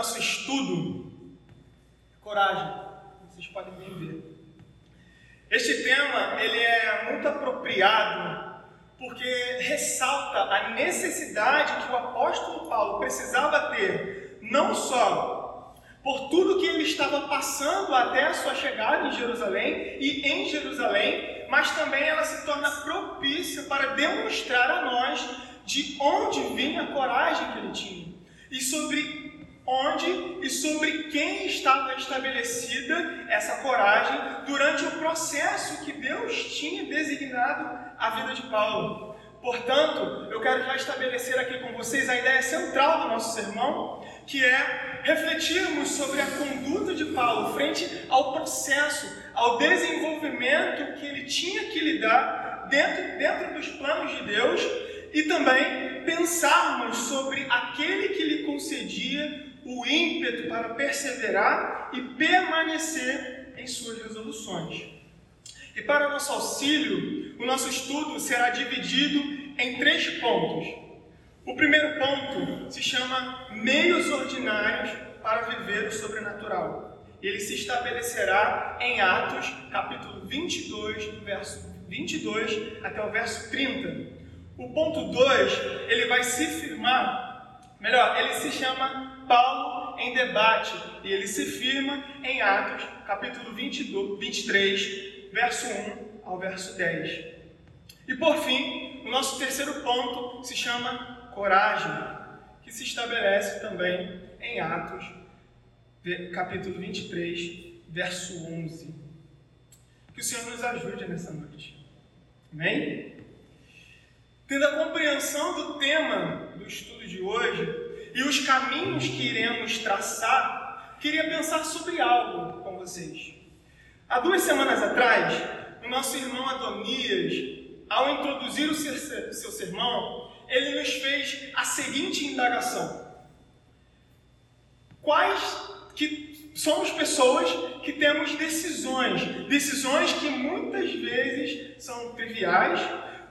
nosso estudo, coragem. Vocês podem bem ver. Este tema ele é muito apropriado porque ressalta a necessidade que o apóstolo Paulo precisava ter, não só por tudo que ele estava passando até a sua chegada em Jerusalém e em Jerusalém, mas também ela se torna propícia para demonstrar a nós de onde vinha a coragem que ele tinha e sobre onde e sobre quem estava estabelecida essa coragem durante o processo que Deus tinha designado a vida de Paulo. Portanto, eu quero já estabelecer aqui com vocês a ideia central do nosso sermão, que é refletirmos sobre a conduta de Paulo frente ao processo, ao desenvolvimento que ele tinha que lidar dentro, dentro dos planos de Deus e também pensarmos sobre aquele que lhe concedia o ímpeto para perseverar e permanecer em suas resoluções. E para nosso auxílio, o nosso estudo será dividido em três pontos. O primeiro ponto se chama Meios Ordinários para Viver o Sobrenatural. Ele se estabelecerá em Atos, capítulo 22, do verso 22 até o verso 30. O ponto 2, ele vai se firmar, melhor, ele se chama Paulo em debate e ele se firma em Atos, capítulo 22, 23, verso 1 ao verso 10. E por fim, o nosso terceiro ponto se chama coragem, que se estabelece também em Atos, capítulo 23, verso 11. Que o Senhor nos ajude nessa noite. Amém? Tendo a compreensão do tema do estudo de hoje, e os caminhos que iremos traçar, queria pensar sobre algo com vocês. Há duas semanas atrás, o nosso irmão Adonias, ao introduzir o seu, sermão, ele nos fez a seguinte indagação: Quais que somos pessoas que temos decisões, decisões que muitas vezes são triviais,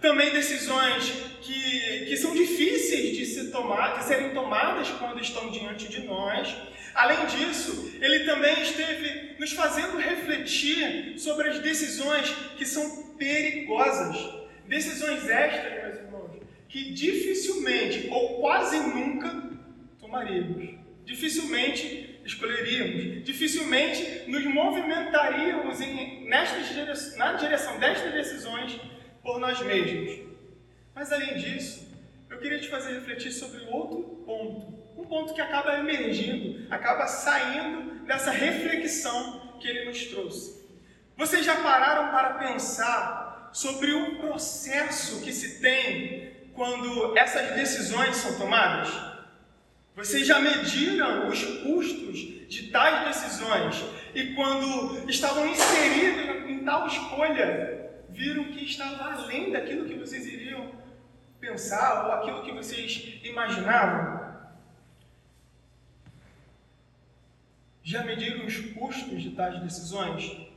também decisões que, que são difíceis de, se tomar, de serem tomadas quando estão diante de nós. Além disso, ele também esteve nos fazendo refletir sobre as decisões que são perigosas. Decisões estas, meus irmãos, que dificilmente ou quase nunca tomaríamos. Dificilmente escolheríamos, dificilmente nos movimentaríamos em, nestas, na direção destas decisões por nós mesmos. Mas além disso, eu queria te fazer refletir sobre outro ponto. Um ponto que acaba emergindo, acaba saindo dessa reflexão que ele nos trouxe. Vocês já pararam para pensar sobre o processo que se tem quando essas decisões são tomadas? Vocês já mediram os custos de tais decisões e quando estavam inseridos em tal escolha, viram que estava além daquilo que vocês iriam pensar ou aquilo que vocês imaginavam. Já mediram os custos de tais decisões?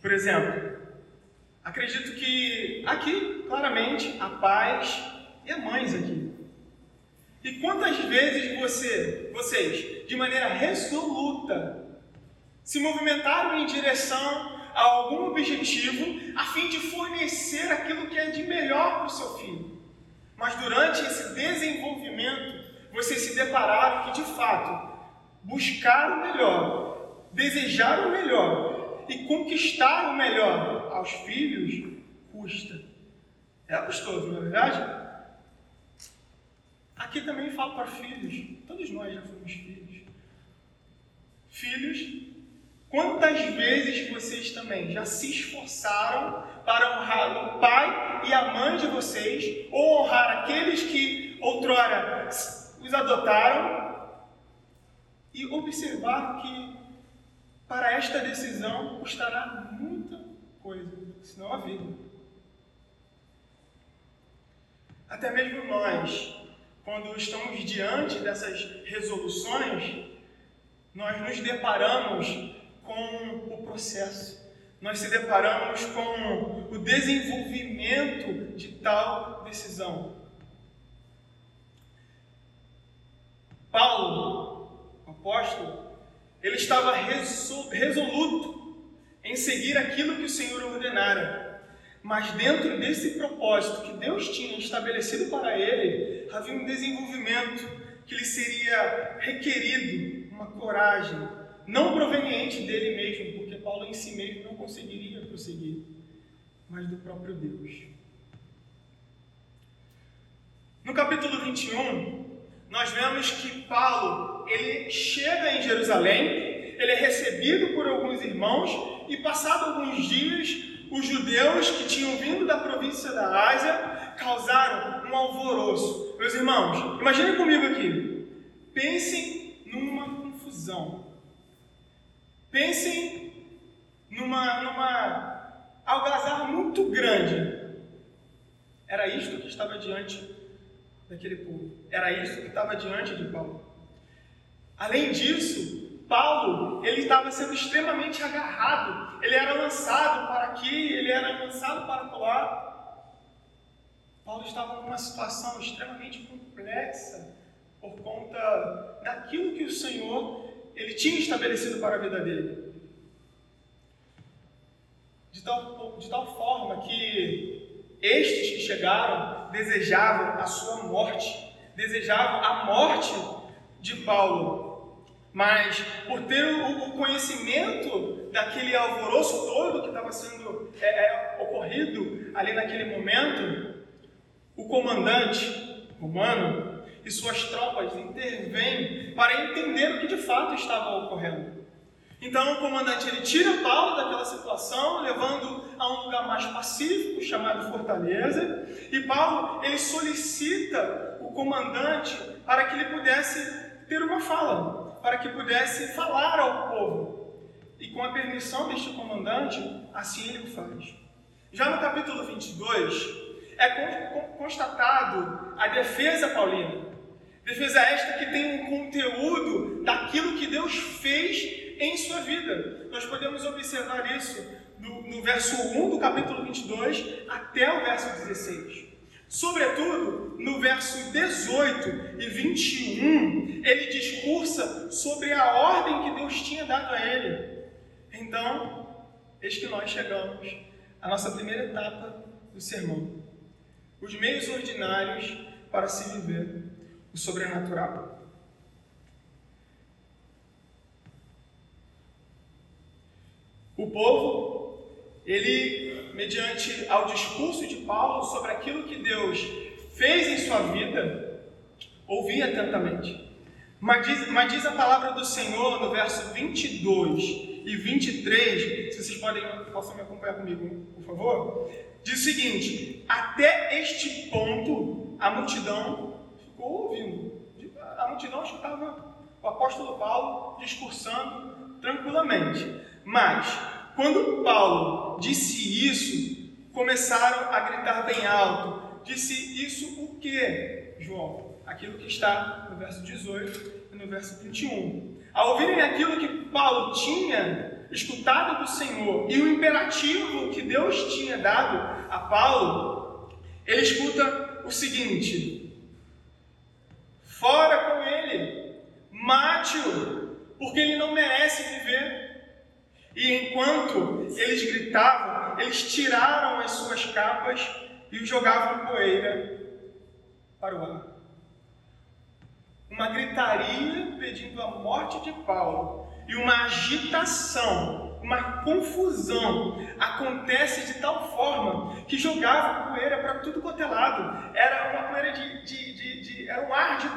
Por exemplo, acredito que aqui, claramente, há pais e há mães aqui. E quantas vezes você, vocês, de maneira resoluta, se movimentaram em direção a algum objetivo a fim de fornecer aquilo que é de melhor para o seu filho. Mas durante esse desenvolvimento, vocês se depararam que de fato buscar o melhor, desejar o melhor e conquistar o melhor aos filhos custa. É custoso, não é verdade? Aqui também falo para filhos, todos nós já fomos filhos. Filhos Quantas vezes vocês também já se esforçaram para honrar o pai e a mãe de vocês, ou honrar aqueles que outrora os adotaram, e observar que para esta decisão custará muita coisa, senão a vida. Até mesmo nós, quando estamos diante dessas resoluções, nós nos deparamos com o processo, nós se deparamos com o desenvolvimento de tal decisão. Paulo, apóstolo, ele estava resoluto em seguir aquilo que o Senhor ordenara. Mas dentro desse propósito que Deus tinha estabelecido para ele, havia um desenvolvimento que lhe seria requerido, uma coragem, não proveniente dele mesmo, porque Paulo em si mesmo não conseguiria prosseguir, mas do próprio Deus. No capítulo 21, nós vemos que Paulo, ele chega em Jerusalém, ele é recebido por alguns irmãos e passado alguns dias, os judeus que tinham vindo da província da Ásia causaram um alvoroço. Meus irmãos, imaginem comigo aqui. Pensem numa confusão. Pensem numa, numa algazarra muito grande. Era isto que estava diante daquele povo. Era isso que estava diante de Paulo. Além disso, Paulo ele estava sendo extremamente agarrado. Ele era lançado para aqui, ele era lançado para lá. Paulo estava numa situação extremamente complexa por conta daquilo que o Senhor ele tinha estabelecido para a vida dele. De tal, de tal forma que estes que chegaram desejavam a sua morte, desejavam a morte de Paulo. Mas, por ter o conhecimento daquele alvoroço todo que estava sendo é, é, ocorrido ali naquele momento, o comandante romano e suas tropas intervêm para entender o que de fato estava ocorrendo. Então o comandante ele tira Paulo daquela situação, levando a um lugar mais pacífico, chamado Fortaleza, e Paulo ele solicita o comandante para que ele pudesse ter uma fala, para que pudesse falar ao povo. E com a permissão deste comandante, assim ele o faz. Já no capítulo 22, é constatado a defesa paulina. Defesa esta que tem um conteúdo daquilo que Deus fez em sua vida. Nós podemos observar isso no, no verso 1 do capítulo 22 até o verso 16. Sobretudo, no verso 18 e 21, ele discursa sobre a ordem que Deus tinha dado a ele. Então, eis que nós chegamos à nossa primeira etapa do sermão. Os meios ordinários para se viver o sobrenatural. O povo, ele, mediante ao discurso de Paulo sobre aquilo que Deus fez em sua vida, ouvia atentamente. Mas diz, mas diz a palavra do Senhor no verso 22 e 23, se vocês podem, possam me acompanhar comigo, por favor, diz o seguinte: Até este ponto a multidão ouvindo. A multidão escutava o apóstolo Paulo discursando tranquilamente. Mas, quando Paulo disse isso, começaram a gritar bem alto. Disse isso o que, João? Aquilo que está no verso 18 e no verso 21. Ao ouvirem aquilo que Paulo tinha escutado do Senhor e o imperativo que Deus tinha dado a Paulo, ele escuta o seguinte: Fora com ele, mate-o, porque ele não merece viver. E enquanto eles gritavam, eles tiraram as suas capas e jogavam poeira para o ar. Uma gritaria pedindo a morte de Paulo e uma agitação, uma confusão acontece de tal forma que jogavam poeira para tudo quanto é lado. Era uma poeira de, de, de, de era um ar de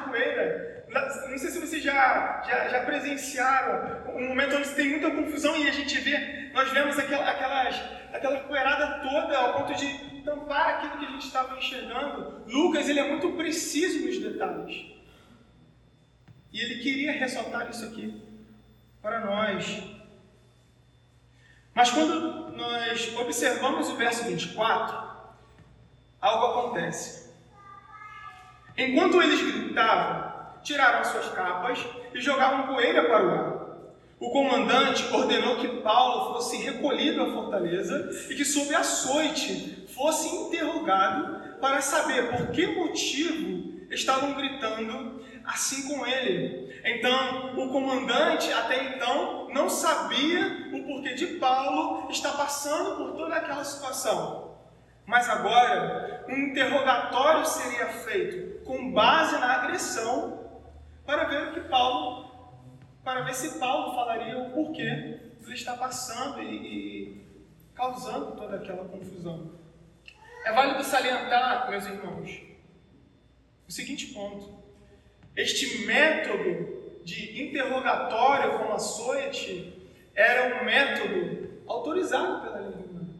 não sei se vocês já, já, já presenciaram um momento onde tem muita confusão e a gente vê, nós vemos aquela, aquelas, aquela poeirada toda ao ponto de tampar aquilo que a gente estava enxergando. Lucas ele é muito preciso nos detalhes. E ele queria ressaltar isso aqui para nós. Mas quando nós observamos o verso 24, algo acontece. Enquanto eles gritavam, tiraram suas capas e jogavam poeira para o ar. O comandante ordenou que Paulo fosse recolhido à fortaleza e que, sob açoite, fosse interrogado para saber por que motivo estavam gritando assim com ele. Então, o comandante até então não sabia o porquê de Paulo estar passando por toda aquela situação. Mas agora, um interrogatório seria feito com base na agressão para ver o que Paulo, para ver se Paulo falaria o porquê ele está passando e, e causando toda aquela confusão. É válido salientar, meus irmãos, o seguinte ponto. Este método de interrogatório com açoite era um método autorizado pela lei romana.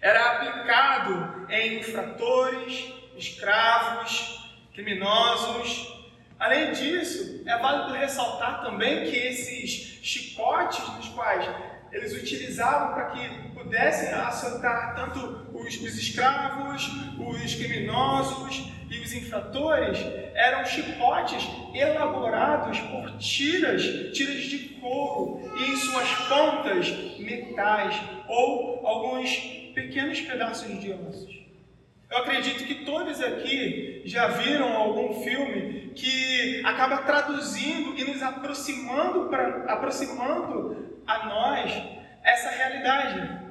Era aplicado em infratores, escravos, criminosos. Além disso, é válido ressaltar também que esses chicotes nos quais eles utilizavam para que pudessem açoitar tanto os, os escravos, os criminosos e os infratores eram chicotes elaborados por tiras, tiras de couro e em suas pontas metais ou alguns pequenos pedaços de ossos. Eu acredito que todos aqui já viram algum filme que acaba traduzindo e nos aproximando, pra, aproximando a nós essa realidade.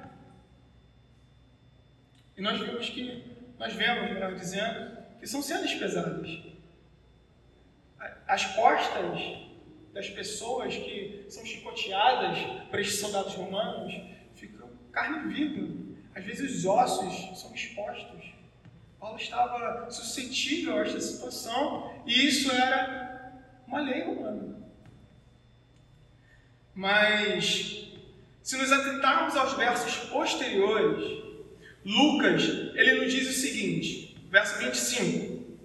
E nós vimos que, nós vemos, melhor dizendo, que são cenas pesadas. As costas das pessoas que são chicoteadas por estes soldados romanos ficam carne viva. Às vezes os ossos são expostos. Paulo estava suscetível a esta situação e isso era uma lei romana. Mas, se nos atentarmos aos versos posteriores, Lucas, ele nos diz o seguinte, verso 25.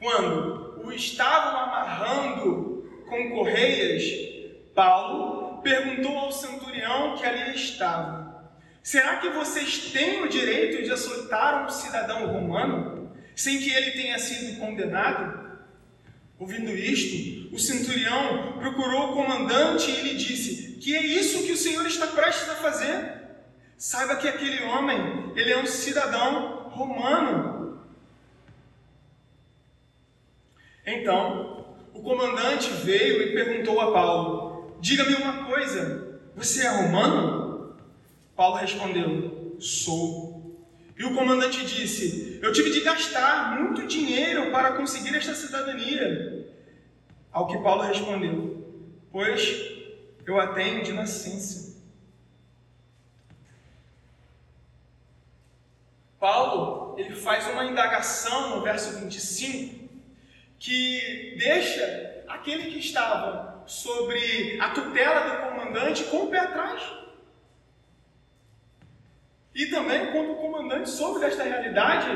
Quando o estavam amarrando com correias, Paulo perguntou ao centurião que ali estava: Será que vocês têm o direito de açoitar um cidadão romano sem que ele tenha sido condenado? Ouvindo isto, o centurião procurou o comandante e lhe disse: Que é isso que o Senhor está prestes a fazer? Saiba que aquele homem, ele é um cidadão romano. Então, o comandante veio e perguntou a Paulo: Diga-me uma coisa, você é romano? Paulo respondeu: Sou. E o comandante disse: Eu tive de gastar muito dinheiro para conseguir esta cidadania. Ao que Paulo respondeu: Pois eu a tenho de nascença. Paulo ele faz uma indagação no verso 25 que deixa aquele que estava sobre a tutela do comandante com o pé atrás. E também, quando o comandante soube desta realidade,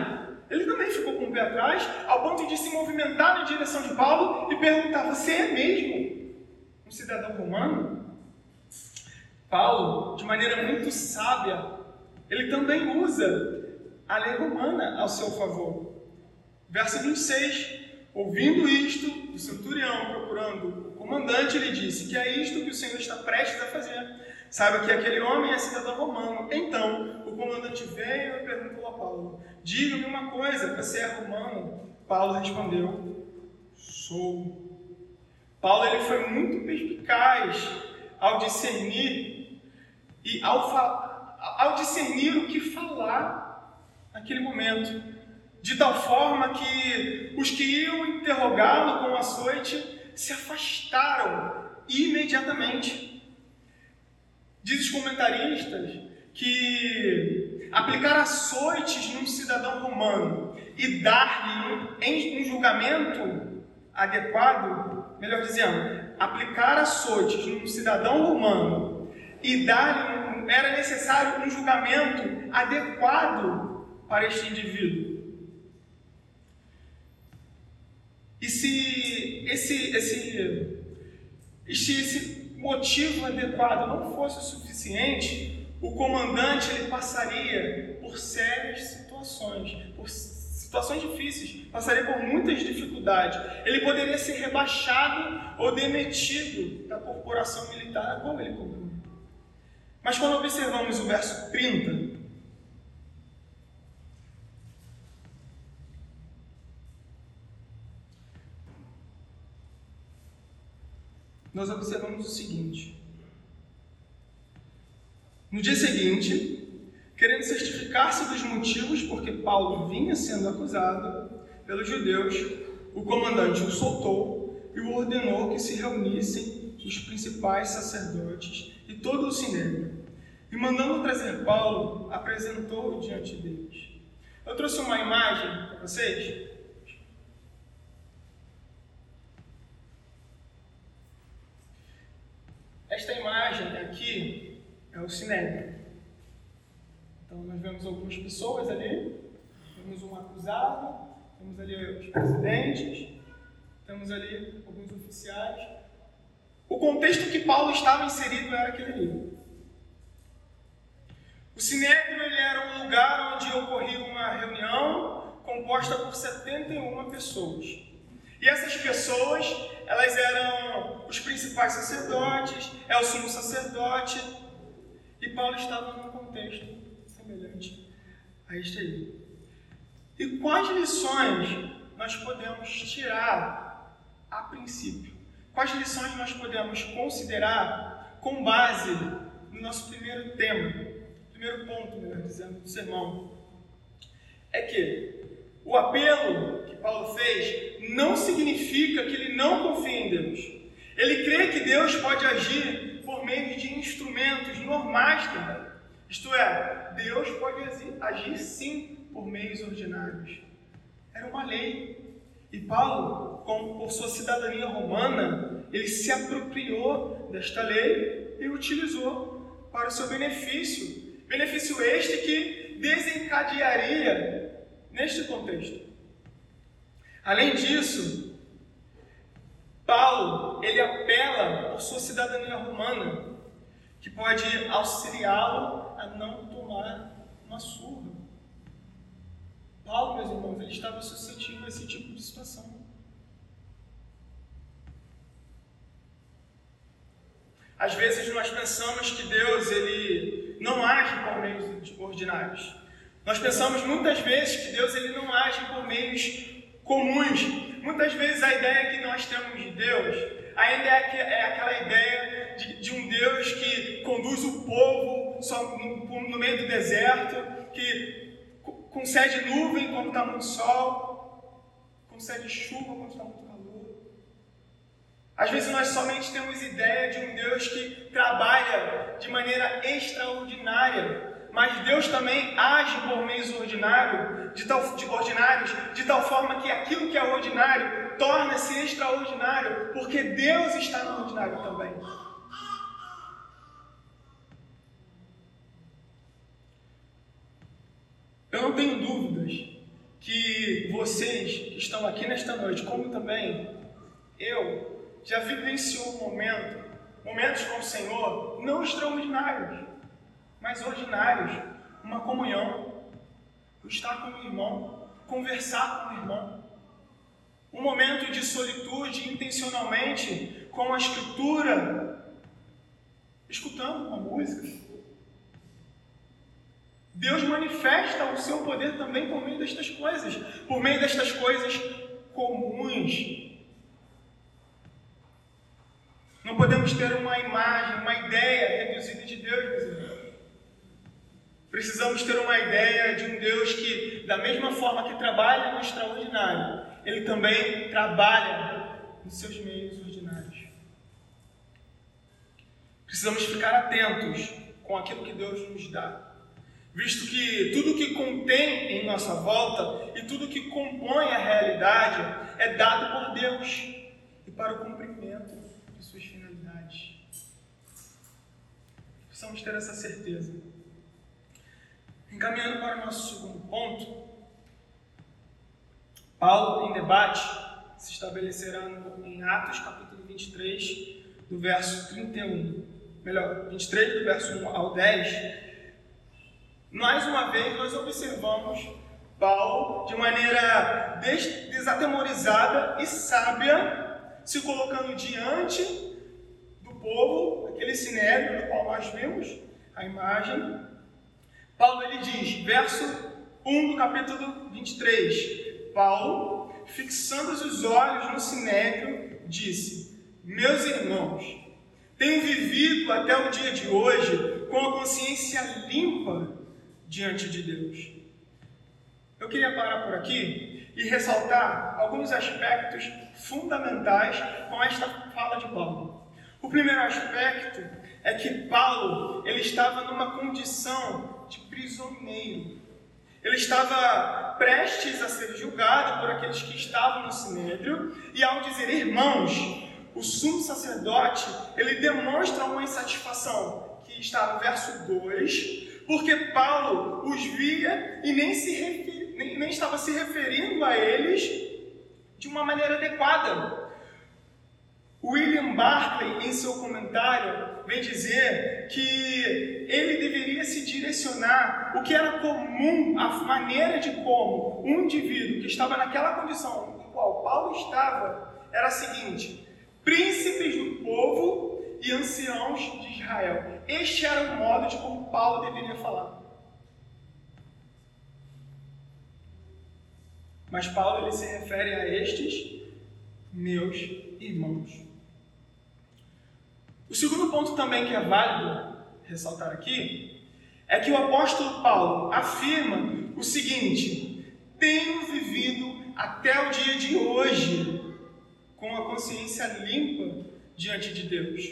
ele também ficou com o pé atrás, ao ponto de se movimentar na direção de Paulo e perguntar: Você é mesmo um cidadão romano? Paulo, de maneira muito sábia, ele também usa a lei romana ao seu favor. Verso 26. Ouvindo isto, o centurião, procurando o comandante, lhe disse que é isto que o Senhor está prestes a fazer. Saiba que aquele homem é cidadão romano. Então, o comandante veio e perguntou a Paulo: Diga-me uma coisa, você é romano? Paulo respondeu: Sou. Paulo ele foi muito perspicaz ao discernir e ao, ao discernir o que falar naquele momento, de tal forma que os que iam interrogá-lo com açoite se afastaram imediatamente. Diz os comentaristas que aplicar açoites num cidadão romano e dar-lhe um julgamento adequado, melhor dizendo, aplicar açoites num cidadão romano e dar-lhe um, era necessário um julgamento adequado para este indivíduo. E se esse, esse, esse, esse motivo adequado não fosse o suficiente, o comandante ele passaria por sérias situações, por situações difíceis, passaria por muitas dificuldades. Ele poderia ser rebaixado ou demitido da corporação militar qual ele comandou. Mas quando observamos o verso 30, nós observamos o seguinte: no dia seguinte, querendo certificar-se dos motivos porque Paulo vinha sendo acusado pelos judeus, o comandante o soltou e o ordenou que se reunissem os principais sacerdotes e todo o sinédrio. E mandando trazer Paulo, apresentou-o diante deles. Eu trouxe uma imagem para vocês. Esta imagem aqui é o sinédrio. Então nós vemos algumas pessoas ali, temos um acusado, temos ali os presidentes, temos ali alguns oficiais. O contexto que Paulo estava inserido era aquele ali. O Sinédrio ele era um lugar onde ocorria uma reunião composta por 71 pessoas. E essas pessoas, elas eram os principais sacerdotes, é o sumo sacerdote, e Paulo estava num contexto semelhante a este aí. E quais lições nós podemos tirar a princípio? Quais lições nós podemos considerar com base no nosso primeiro tema? primeiro ponto, melhor dizendo, do sermão, é que o apelo que Paulo fez não significa que ele não confia em Deus. Ele crê que Deus pode agir por meio de instrumentos normais também. Isto é, Deus pode agir sim por meios ordinários. Era uma lei. E Paulo, por sua cidadania romana, ele se apropriou desta lei e utilizou para o seu benefício Benefício este que desencadearia neste contexto. Além disso, Paulo ele apela por sua cidadania romana, que pode auxiliá-lo a não tomar uma surra. Paulo, meus irmãos, ele estava suscetível a esse tipo de situação. Às vezes nós pensamos que Deus ele não age por meios ordinários. Nós pensamos muitas vezes que Deus ele não age por meios comuns. Muitas vezes a ideia que nós temos de Deus ainda é, é aquela ideia de, de, um Deus que conduz o povo no, no meio do deserto, que concede nuvem quando está muito sol, concede chuva quando está muito às vezes nós somente temos ideia de um Deus que trabalha de maneira extraordinária, mas Deus também age por meios ordinário, de tal, de ordinários, de tal forma que aquilo que é ordinário torna-se extraordinário, porque Deus está no ordinário também. Eu não tenho dúvidas que vocês que estão aqui nesta noite, como também eu, já vivenciou um momento, momentos com o Senhor, não extraordinários, mas ordinários, uma comunhão, estar com o irmão, conversar com o irmão, um momento de solitude intencionalmente com a escritura, escutando uma música. Deus manifesta o seu poder também por meio destas coisas, por meio destas coisas comuns não podemos ter uma imagem, uma ideia reduzida de Deus, meus irmãos. Precisamos ter uma ideia de um Deus que, da mesma forma que trabalha no extraordinário, Ele também trabalha nos seus meios ordinários. Precisamos ficar atentos com aquilo que Deus nos dá, visto que tudo que contém em nossa volta e tudo que compõe a realidade é dado por Deus e para o cumprimento de suas finalidades. Precisamos ter essa certeza. Encaminhando para o nosso segundo ponto, Paulo, em debate, se estabelecerá em Atos capítulo 23, do verso 31. Melhor, 23, do verso 1 ao 10. Mais uma vez, nós observamos Paulo, de maneira desatemorizada e sábia, se colocando diante do povo, aquele sinédrio do qual nós vimos a imagem. Paulo ele diz, verso 1 do capítulo 23, Paulo, fixando os olhos no sinédrio, disse: meus irmãos, tenho vivido até o dia de hoje com a consciência limpa diante de Deus. Eu queria parar por aqui e ressaltar alguns aspectos fundamentais com esta fala de Paulo. O primeiro aspecto é que Paulo ele estava numa condição de prisioneiro. Ele estava prestes a ser julgado por aqueles que estavam no sinédrio e ao dizer irmãos, o sumo sacerdote, ele demonstra uma insatisfação que está no verso 2, porque Paulo os via e nem, se refer... nem, nem estava se referindo a eles de uma maneira adequada. William Barclay, em seu comentário, vem dizer que ele deveria se direcionar o que era comum, a maneira de como um indivíduo que estava naquela condição em qual Paulo estava, era a seguinte: príncipes do povo e anciãos de Israel. Este era o modo de como Paulo deveria falar. Mas Paulo ele se refere a estes meus irmãos. O segundo ponto também que é válido ressaltar aqui é que o apóstolo Paulo afirma o seguinte: tenho vivido até o dia de hoje com a consciência limpa diante de Deus.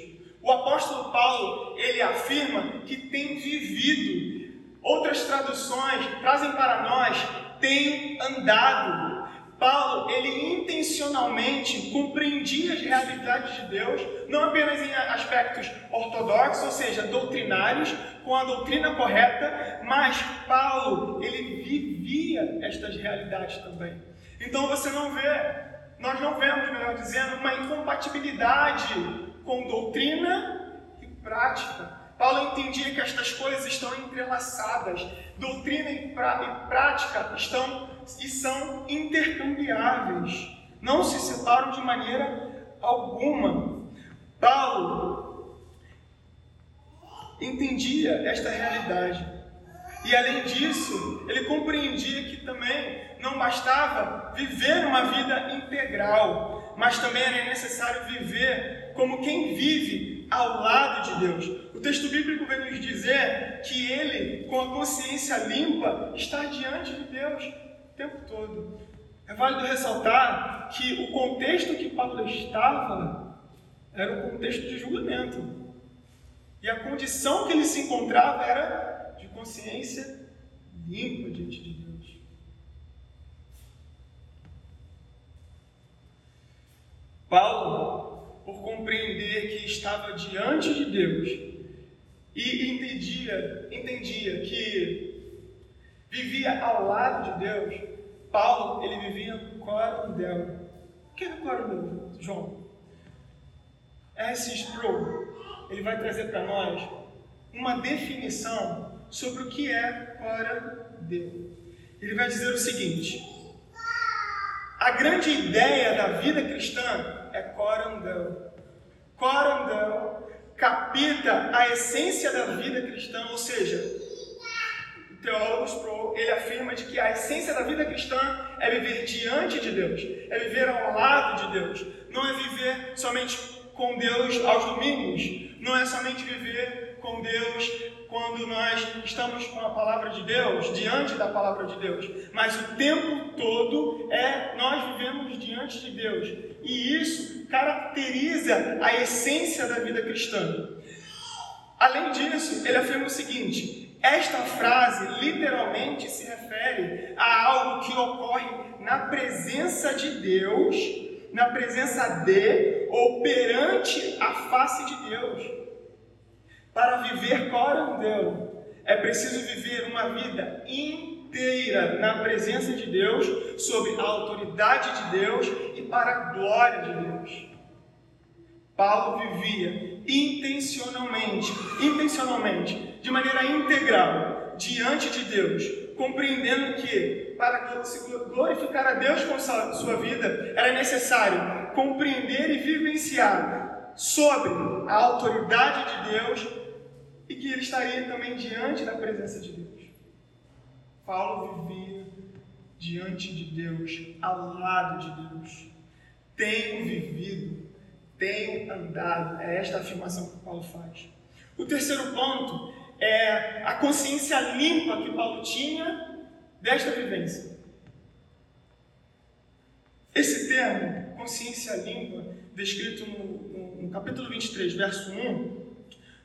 O apóstolo Paulo, ele afirma que tem vivido. Outras traduções trazem para nós tem andado. Paulo, ele intencionalmente compreendia as realidades de Deus, não apenas em aspectos ortodoxos, ou seja, doutrinários, com a doutrina correta, mas Paulo, ele vivia estas realidades também. Então você não vê, nós não vemos, melhor dizendo, uma incompatibilidade com doutrina e prática. Paulo entendia que estas coisas estão entrelaçadas, doutrina e, prática estão e são intercambiáveis, não se separam de maneira alguma. Paulo entendia esta realidade. E além disso, ele compreendia que também não bastava viver uma vida integral, mas também era necessário viver como quem vive ao lado de Deus. O texto bíblico vem nos dizer que ele, com a consciência limpa, está diante de Deus o tempo todo. É válido ressaltar que o contexto que Paulo estava era um contexto de julgamento. E a condição que ele se encontrava era de consciência limpa diante de Deus. Paulo, por compreender que estava diante de Deus e entendia, entendia que vivia ao lado de Deus, Paulo, ele vivia corundel. O que é corundel, João? S. Sproul, ele vai trazer para nós uma definição sobre o que é corundel. Ele vai dizer o seguinte: a grande ideia da vida cristã é corundel. Corundel capta a essência da vida cristã, ou seja, teólogos pro, ele afirma de que a essência da vida cristã é viver diante de Deus, é viver ao lado de Deus, não é viver somente com Deus aos domingos, não é somente viver com Deus quando nós estamos com a palavra de Deus, diante da palavra de Deus, mas o tempo todo é nós vivemos diante de Deus, e isso caracteriza a essência da vida cristã. Além disso, ele afirma o seguinte: esta frase literalmente se refere a algo que ocorre na presença de Deus, na presença de ou perante a face de Deus. Para viver corandel, é preciso viver uma vida inteira na presença de Deus, sob a autoridade de Deus e para a glória de Deus. Paulo vivia intencionalmente, intencionalmente, de maneira integral, diante de Deus, compreendendo que para glorificar a Deus com sua vida era necessário compreender e vivenciar sobre a autoridade de Deus e que ele estaria também diante da presença de Deus. Paulo vivia diante de Deus, ao lado de Deus. Tenho vivido tenho andado. É esta afirmação que Paulo faz. O terceiro ponto é a consciência limpa que Paulo tinha desta vivência. Esse termo, consciência limpa, descrito no, no, no capítulo 23, verso 1,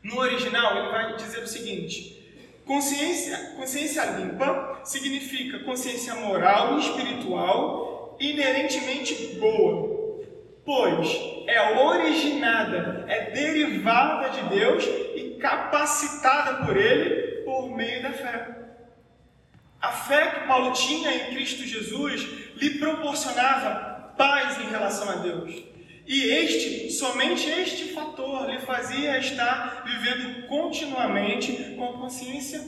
no original ele vai dizer o seguinte: consciência, consciência limpa significa consciência moral e espiritual inerentemente boa, pois é originada, é derivada de Deus e capacitada por Ele por meio da fé. A fé que Paulo tinha em Cristo Jesus lhe proporcionava paz em relação a Deus. E este, somente este fator lhe fazia estar vivendo continuamente com a consciência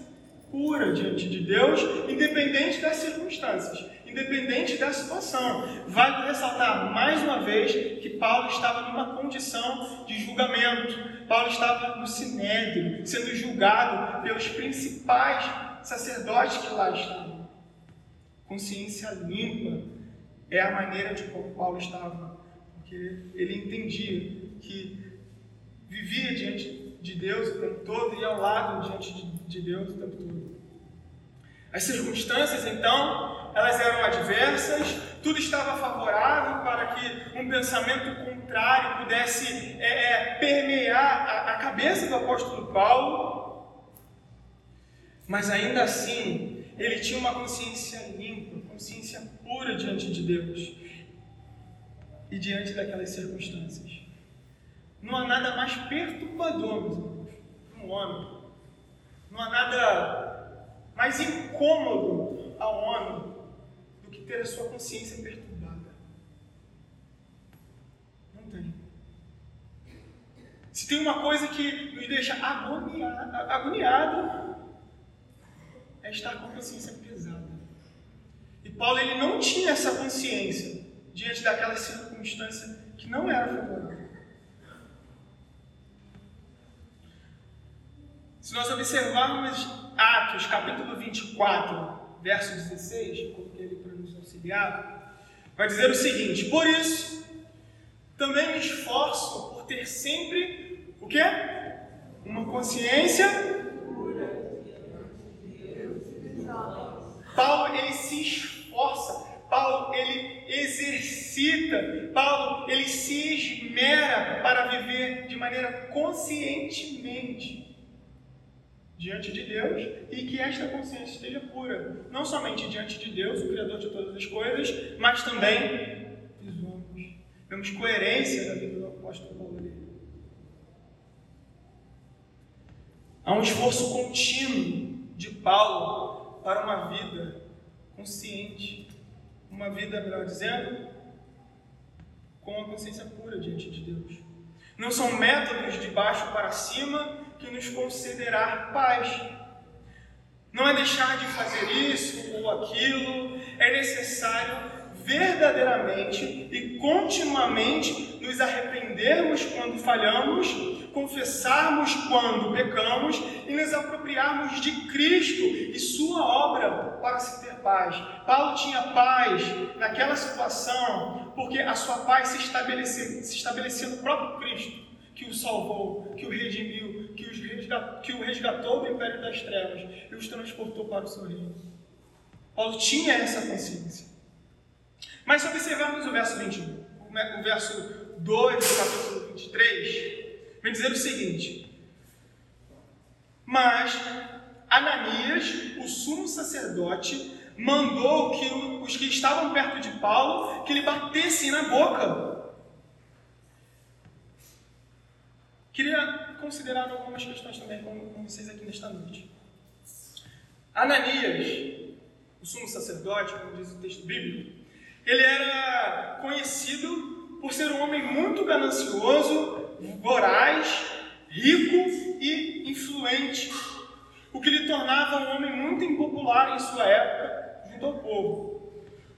pura diante de Deus, independente das circunstâncias, independente da situação. Vale ressaltar mais uma vez que Paulo estava numa condição de julgamento. Paulo estava no sinédrio, sendo julgado pelos principais sacerdotes que lá estavam. Consciência limpa é a maneira de como Paulo estava, ele entendia que vivia diante de Deus o tempo todo e ao lado diante de Deus o tempo todo. As circunstâncias, então, elas eram adversas, tudo estava favorável para que um pensamento contrário pudesse é, é, permear a, a cabeça do apóstolo Paulo, mas ainda assim ele tinha uma consciência limpa, consciência pura diante de Deus e diante daquelas circunstâncias. Não há nada mais perturbador, meus irmãos, para um homem. Não há nada mais incômodo ao homem ter a sua consciência perturbada. Não tem. Se tem uma coisa que nos deixa agoniado, agoniado é estar com a consciência pesada. E Paulo ele não tinha essa consciência diante daquela circunstância que não era favorável. Se nós observarmos Atos, capítulo 24, verso 16, coloquei ele para nos auxiliar, vai dizer o seguinte: Por isso, também me esforço por ter sempre o quê? Uma consciência. Paulo ele se esforça, exercita, Paulo ele se esmera para viver de maneira conscientemente diante de Deus e que esta consciência esteja pura, não somente diante de Deus, o Criador de todas as coisas, mas também dos homens. Vemos coerência na vida do apóstolo Paulo. Há um esforço contínuo de Paulo para uma vida consciente, uma vida, melhor dizendo, com a consciência pura diante de Deus. Não são métodos de baixo para cima que nos concederá paz. Não é deixar de fazer isso ou aquilo, é necessário verdadeiramente e continuamente nos arrependermos quando falhamos, confessarmos quando pecamos e nos apropriarmos de Cristo e Sua obra para se ter paz. Paulo tinha paz naquela situação porque a sua paz se estabelecia, se no próprio Cristo que o salvou, que o redimiu, que, resgatou, que o resgatou do império das trevas e os transportou para o seu reino. Paulo tinha essa consciência. Mas se observarmos o verso 21, o verso 2 do capítulo 23, vem dizer o seguinte: Mas Ananias, o sumo sacerdote, mandou que os que estavam perto de Paulo que lhe batessem na boca Queria considerar algumas questões também com, vocês aqui nesta noite. Ananias, o sumo sacerdote, como diz o texto bíblico, ele era conhecido por ser um homem muito ganancioso, voraz, rico e influente, o que lhe tornava um homem muito impopular em sua época ao povo.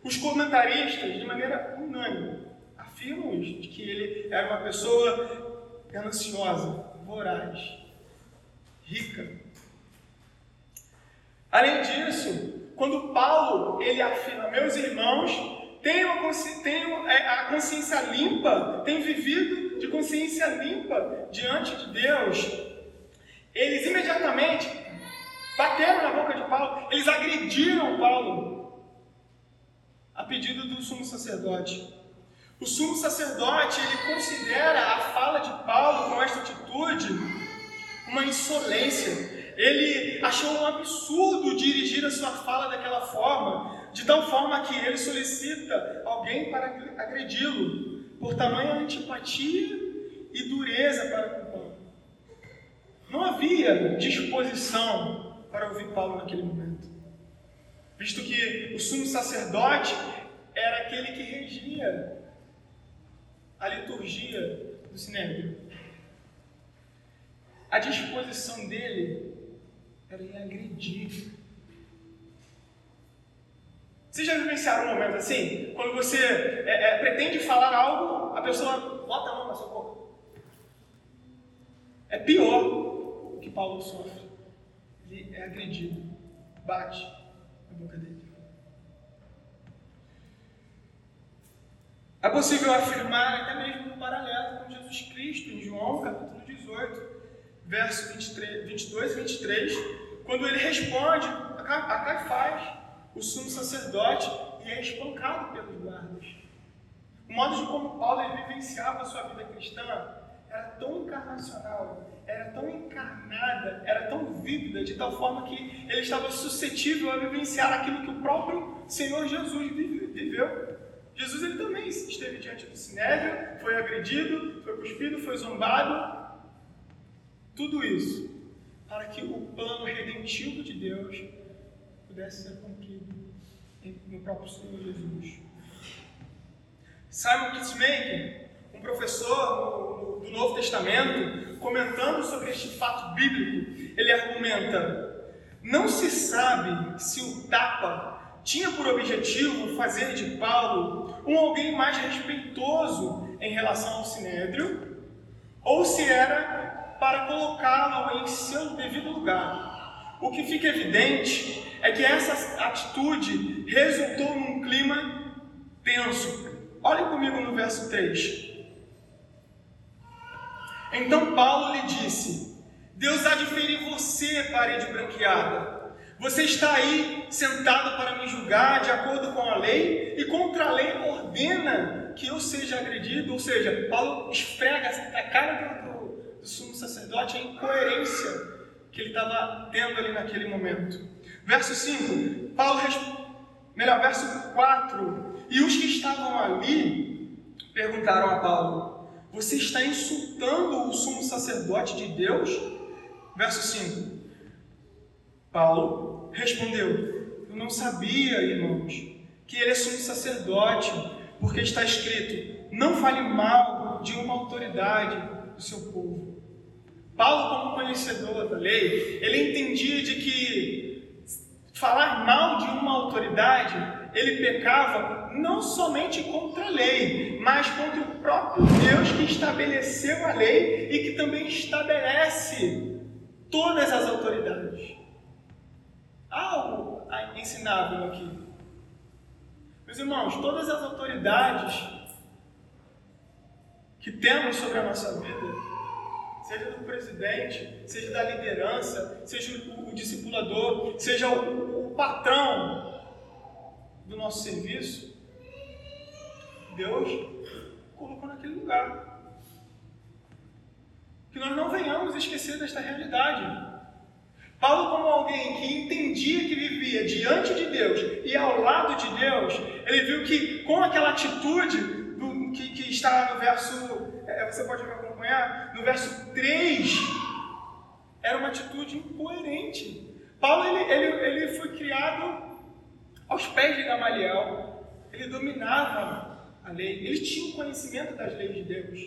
Os comentaristas, de maneira unânime, afirmam isso, de que ele era uma pessoa gananciosa, voraz, rica. Além disso, quando Paulo ele afirma, meus irmãos, tenham, é, a consciência limpa, tenham vivido de consciência limpa diante de Deus, eles imediatamente bateram na boca de Paulo, eles agrediram Paulo a pedido do sumo sacerdote. O sumo sacerdote, ele considera a fala de Paulo com esta atitude uma insolência. Ele achou um absurdo dirigir a sua fala daquela forma, de tal forma que ele solicita alguém para agredi-lo, por tamanha antipatia e dureza para com Paulo. Não havia disposição para ouvir Paulo naquele momento, visto que o sumo sacerdote era aquele que regia a liturgia do Sinédrio. A disposição dele era em agredir. Vocês já vivenciaram um momento assim? Quando você é, é, pretende falar algo, a pessoa bota a mão na sua boca. É pior o que Paulo sofre. Ele é agredido, bate boca dele. É possível afirmar até mesmo um paralelo com Jesus Cristo em João capítulo 18, verso 23, 22 e 23, quando ele responde a Caifás, o sumo sacerdote, e é espancado pelos guardas. O modo de como Paulo vivenciava a sua vida cristã era tão encarnacional, era tão encarnada, era tão vívida, de tal forma que ele estava suscetível a vivenciar aquilo que o próprio Senhor Jesus viveu. Jesus ele também esteve diante do sinédrio, foi agredido, foi cuspido, foi zombado. Tudo isso para que o plano redentivo de Deus pudesse ser cumprido no próprio Senhor Jesus. Simon Kitzmaker, professor do Novo Testamento, comentando sobre este fato bíblico, ele argumenta: não se sabe se o tapa tinha por objetivo fazer de Paulo um alguém mais respeitoso em relação ao sinédrio, ou se era para colocá-lo em seu devido lugar. O que fica evidente é que essa atitude resultou num clima tenso. Olhem comigo no verso 3. Então Paulo lhe disse: Deus há de ferir você, parede branqueada. Você está aí sentado para me julgar de acordo com a lei e contra a lei ordena que eu seja agredido. Ou seja, Paulo esfrega a cara do, do sumo sacerdote a incoerência que ele estava tendo ali naquele momento. Verso 5, Paulo melhor, verso 4. E os que estavam ali perguntaram a Paulo: Você está insultando o sumo sacerdote de Deus? Verso 5. Paulo respondeu: Eu não sabia, irmãos, que ele é sumo sacerdote, porque está escrito: Não fale mal de uma autoridade do seu povo. Paulo, como conhecedor da lei, ele entendia de que falar mal de uma autoridade, ele pecava não somente contra a lei, mas contra o próprio Deus que estabeleceu a lei e que também estabelece todas as autoridades algo ensinável aqui. Meus irmãos, todas as autoridades que temos sobre a nossa vida, seja do presidente, seja da liderança, seja o, o discipulador, seja o, o patrão do nosso serviço, Deus colocou naquele lugar. Que nós não venhamos esquecer desta realidade. Paulo, como alguém que entendia que vivia diante de Deus e ao lado de Deus, ele viu que com aquela atitude do, que, que, está no verso, é, você pode me acompanhar, no verso 3, era uma atitude incoerente. Paulo ele, ele, ele foi criado aos pés de Gamaliel, ele dominava a lei, ele tinha o conhecimento das leis de Deus.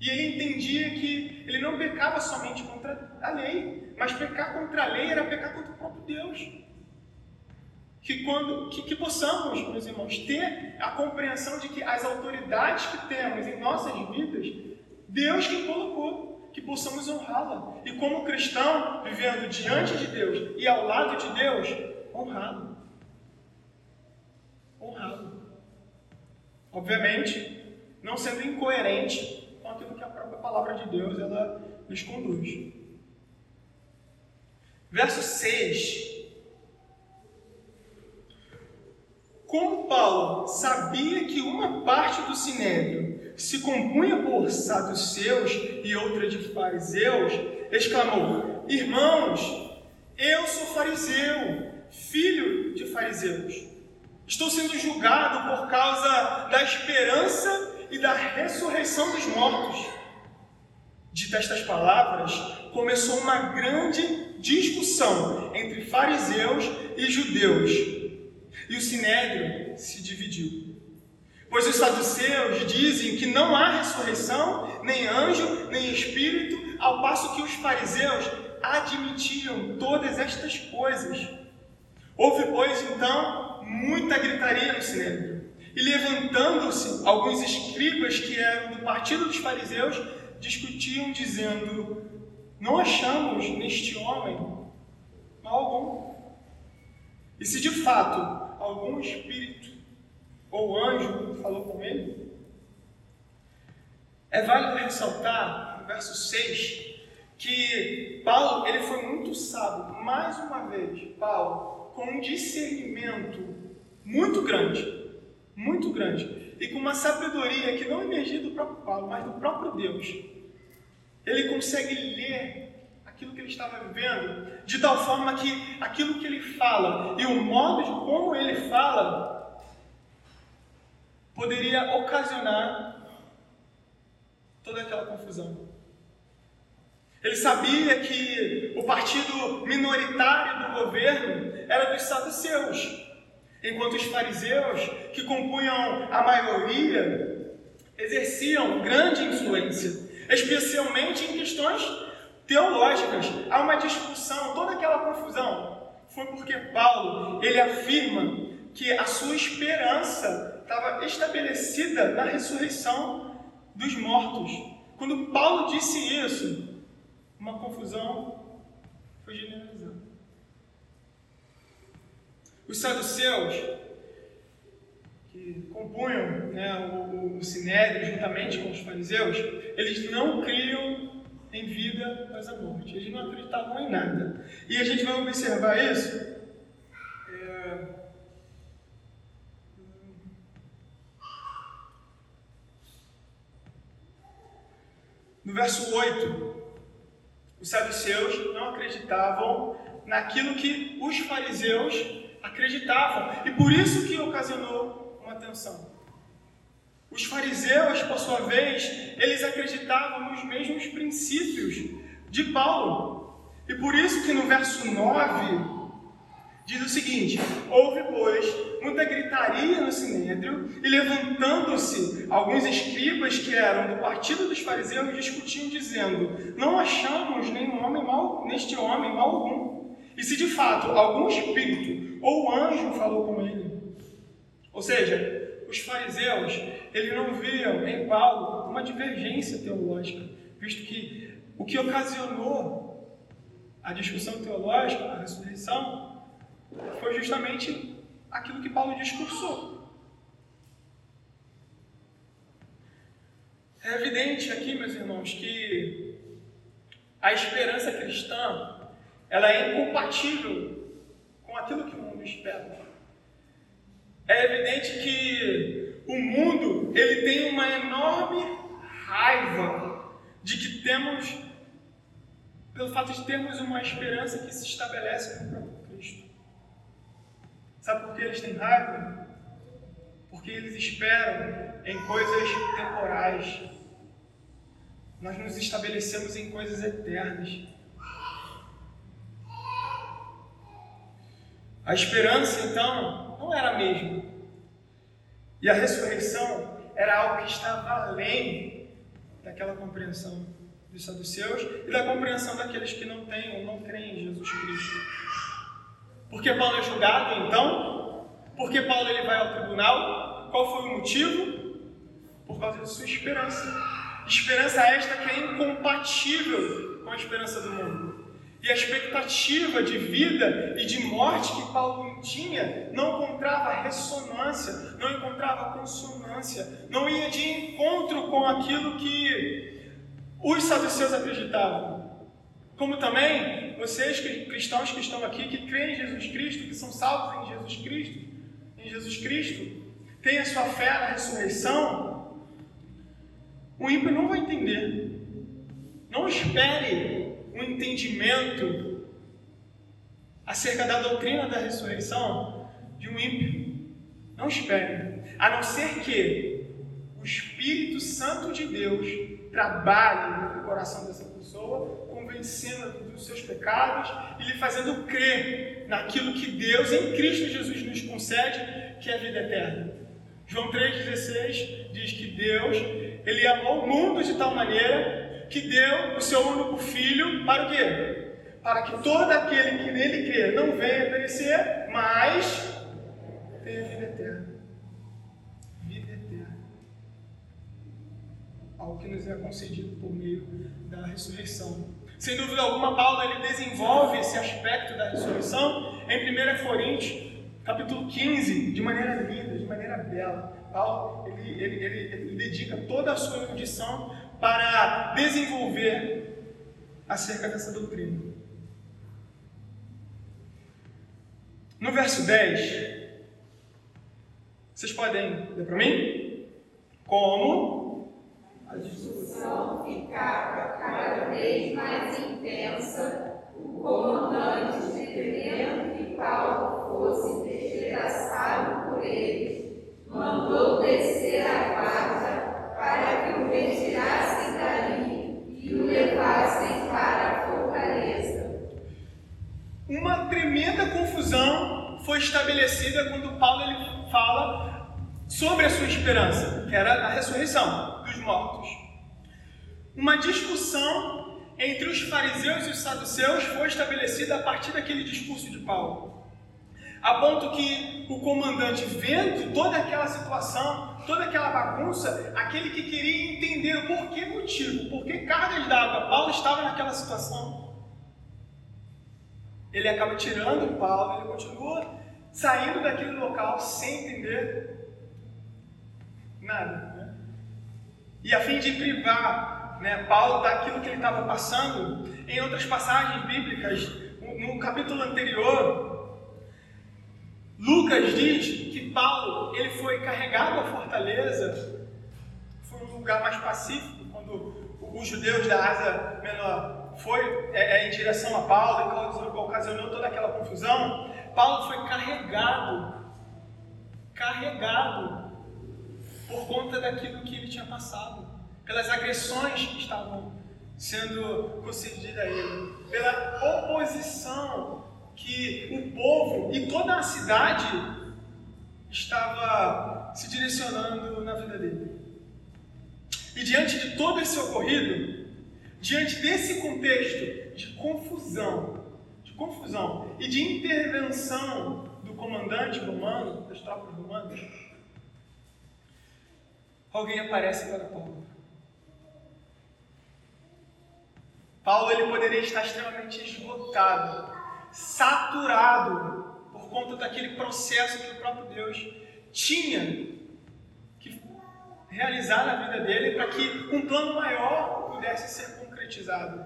E ele entendia que ele não pecava somente contra a lei, mas pecar contra a lei era pecar contra o próprio Deus. Que, quando, que, que possamos, meus irmãos, ter a compreensão de que as autoridades que temos em nossas vidas, Deus que colocou, que possamos honrá-la. E como cristão, vivendo diante de Deus e ao lado de Deus, honrá-lo. Honrá-lo. Obviamente, não sendo incoerente com com aquilo que a própria palavra de Deus ela nos conduz. Verso 6. Como Paulo sabia que uma parte do sinédrio se compunha por saduceus e outra de fariseus, exclamou: Irmãos, eu sou fariseu, filho de fariseus. Estou sendo julgado por causa da esperança e da ressurreição dos mortos. Dita estas palavras, começou uma grande discussão entre fariseus e judeus. E o sinédrio se dividiu. Pois os saduceus dizem que não há ressurreição, nem anjo, nem espírito, ao passo que os fariseus admitiam todas estas coisas. Houve, pois, então, muita gritaria no sinédrio. E levantando-se, alguns escribas que eram do partido dos fariseus discutiam, dizendo: Não achamos neste homem mal algum. E se de fato algum espírito ou anjo falou com ele, é válido ressaltar no verso 6 que Paulo ele foi muito sábio. Mais uma vez, Paulo, com um discernimento muito grande, muito grande, e com uma sabedoria que não emergia do próprio Paulo, mas do próprio Deus. Ele consegue ler aquilo que ele estava vivendo de tal forma que aquilo que ele fala e o modo de como ele fala poderia ocasionar toda aquela confusão. Ele sabia que o partido minoritário do governo era dos saduceus. Enquanto os fariseus, que compunham a maioria, exerciam grande influência, especialmente em questões teológicas. Há uma discussão, toda aquela confusão foi porque Paulo, ele afirma que a sua esperança estava estabelecida na ressurreição dos mortos. Quando Paulo disse isso, uma confusão foi generalizada. Os saduceus, que compunham né, o, o Sinédrio juntamente com os fariseus, eles não criam em vida após a morte. Eles não acreditavam em nada. E a gente vai observar isso. É... No verso 8, os saduceus não acreditavam naquilo que os fariseus acreditavam. E por isso que ocasionou uma tensão. Os fariseus, por sua vez, eles acreditavam nos mesmos princípios de Paulo. E por isso que no verso 9 diz o seguinte: Houve, pois, muita gritaria no sinédrio, e levantando-se alguns escribas que eram do partido dos fariseus discutiam, dizendo: Não achamos nenhum homem mal, neste homem mal algum. E se de fato algum espírito ou anjo falou com ele. Ou seja, os fariseus, eles não viam em Paulo uma divergência teológica, visto que o que ocasionou a discussão teológica, a ressurreição, foi justamente aquilo que Paulo discursou. É evidente aqui, meus irmãos, que a esperança cristã ela é incompatível com aquilo que o mundo espera. É evidente que o mundo ele tem uma enorme raiva de que temos, pelo fato de termos uma esperança que se estabelece no próprio Cristo. Sabe por que eles têm raiva? Porque eles esperam em coisas temporais. Nós nos estabelecemos em coisas eternas. A esperança, então, não era a mesma. E a ressurreição era algo que estava além daquela compreensão dos saduceus e da compreensão daqueles que não têm ou não creem em Jesus Cristo. Porque Paulo é julgado, então? Porque Paulo ele vai ao tribunal? Qual foi o motivo? Por causa de sua esperança. Esperança esta que é incompatível com a esperança do mundo. E a expectativa de vida e de morte que Paulo tinha não encontrava ressonância, não encontrava consonância, não ia de encontro com aquilo que os saduceus acreditavam. Como também vocês cristãos que estão aqui, que creem em Jesus Cristo, que são salvos em Jesus Cristo, em Jesus Cristo, têm a sua fé na ressurreição, o ímpio não vai entender. Não espere um entendimento acerca da doutrina da ressurreição de um ímpio. Não espere. A não ser que o Espírito Santo de Deus trabalhe no coração dessa pessoa, convencendo dos seus pecados e lhe fazendo crer naquilo que Deus em Cristo Jesus nos concede, que é a vida eterna. João 3,16 diz que Deus, Ele amou o mundo de tal maneira que deu o seu único filho para o quê? Para que todo aquele que nele crê não venha perecer, mas tenha vida eterna. Vida eterna. Algo que nos é concedido por meio da ressurreição. Sem dúvida alguma, Paulo ele desenvolve esse aspecto da ressurreição em 1 Coríntios, capítulo 15, de maneira linda, de maneira bela. Paulo ele, ele, ele, ele dedica toda a sua erudição para desenvolver acerca dessa doutrina. No verso 10, vocês podem ler para mim? Como a discussão ficava cada vez mais intensa, o comandante, temendo que Paulo fosse despedaçado por eles, mandou descer a guarda para que o retirasse levassem para a fortaleza. Uma tremenda confusão foi estabelecida quando Paulo ele fala sobre a sua esperança, que era a ressurreição dos mortos. Uma discussão entre os fariseus e os saduceus foi estabelecida a partir daquele discurso de Paulo. A ponto que o comandante, vendo toda aquela situação, toda aquela bagunça, aquele que queria entender o porquê motivo, por que cargas d'água Paulo estava naquela situação, ele acaba tirando Paulo, ele continua saindo daquele local sem entender nada. Né? E a fim de privar né, Paulo daquilo que ele estava passando, em outras passagens bíblicas, no capítulo anterior, Lucas diz que Paulo ele foi carregado à fortaleza, foi um lugar mais pacífico, quando os judeus da Ásia Menor foi é, é, em direção a Paulo e ocasionou toda aquela confusão. Paulo foi carregado, carregado por conta daquilo que ele tinha passado, pelas agressões que estavam sendo concedidas a ele, pela oposição que o povo e toda a cidade estava se direcionando na vida dele. E diante de todo esse ocorrido, diante desse contexto de confusão, de confusão e de intervenção do comandante romano, das tropas romanas, alguém aparece para Paulo. Paulo ele poderia estar extremamente esgotado, saturado conta daquele processo que o próprio Deus tinha que realizar na vida dele para que um plano maior pudesse ser concretizado.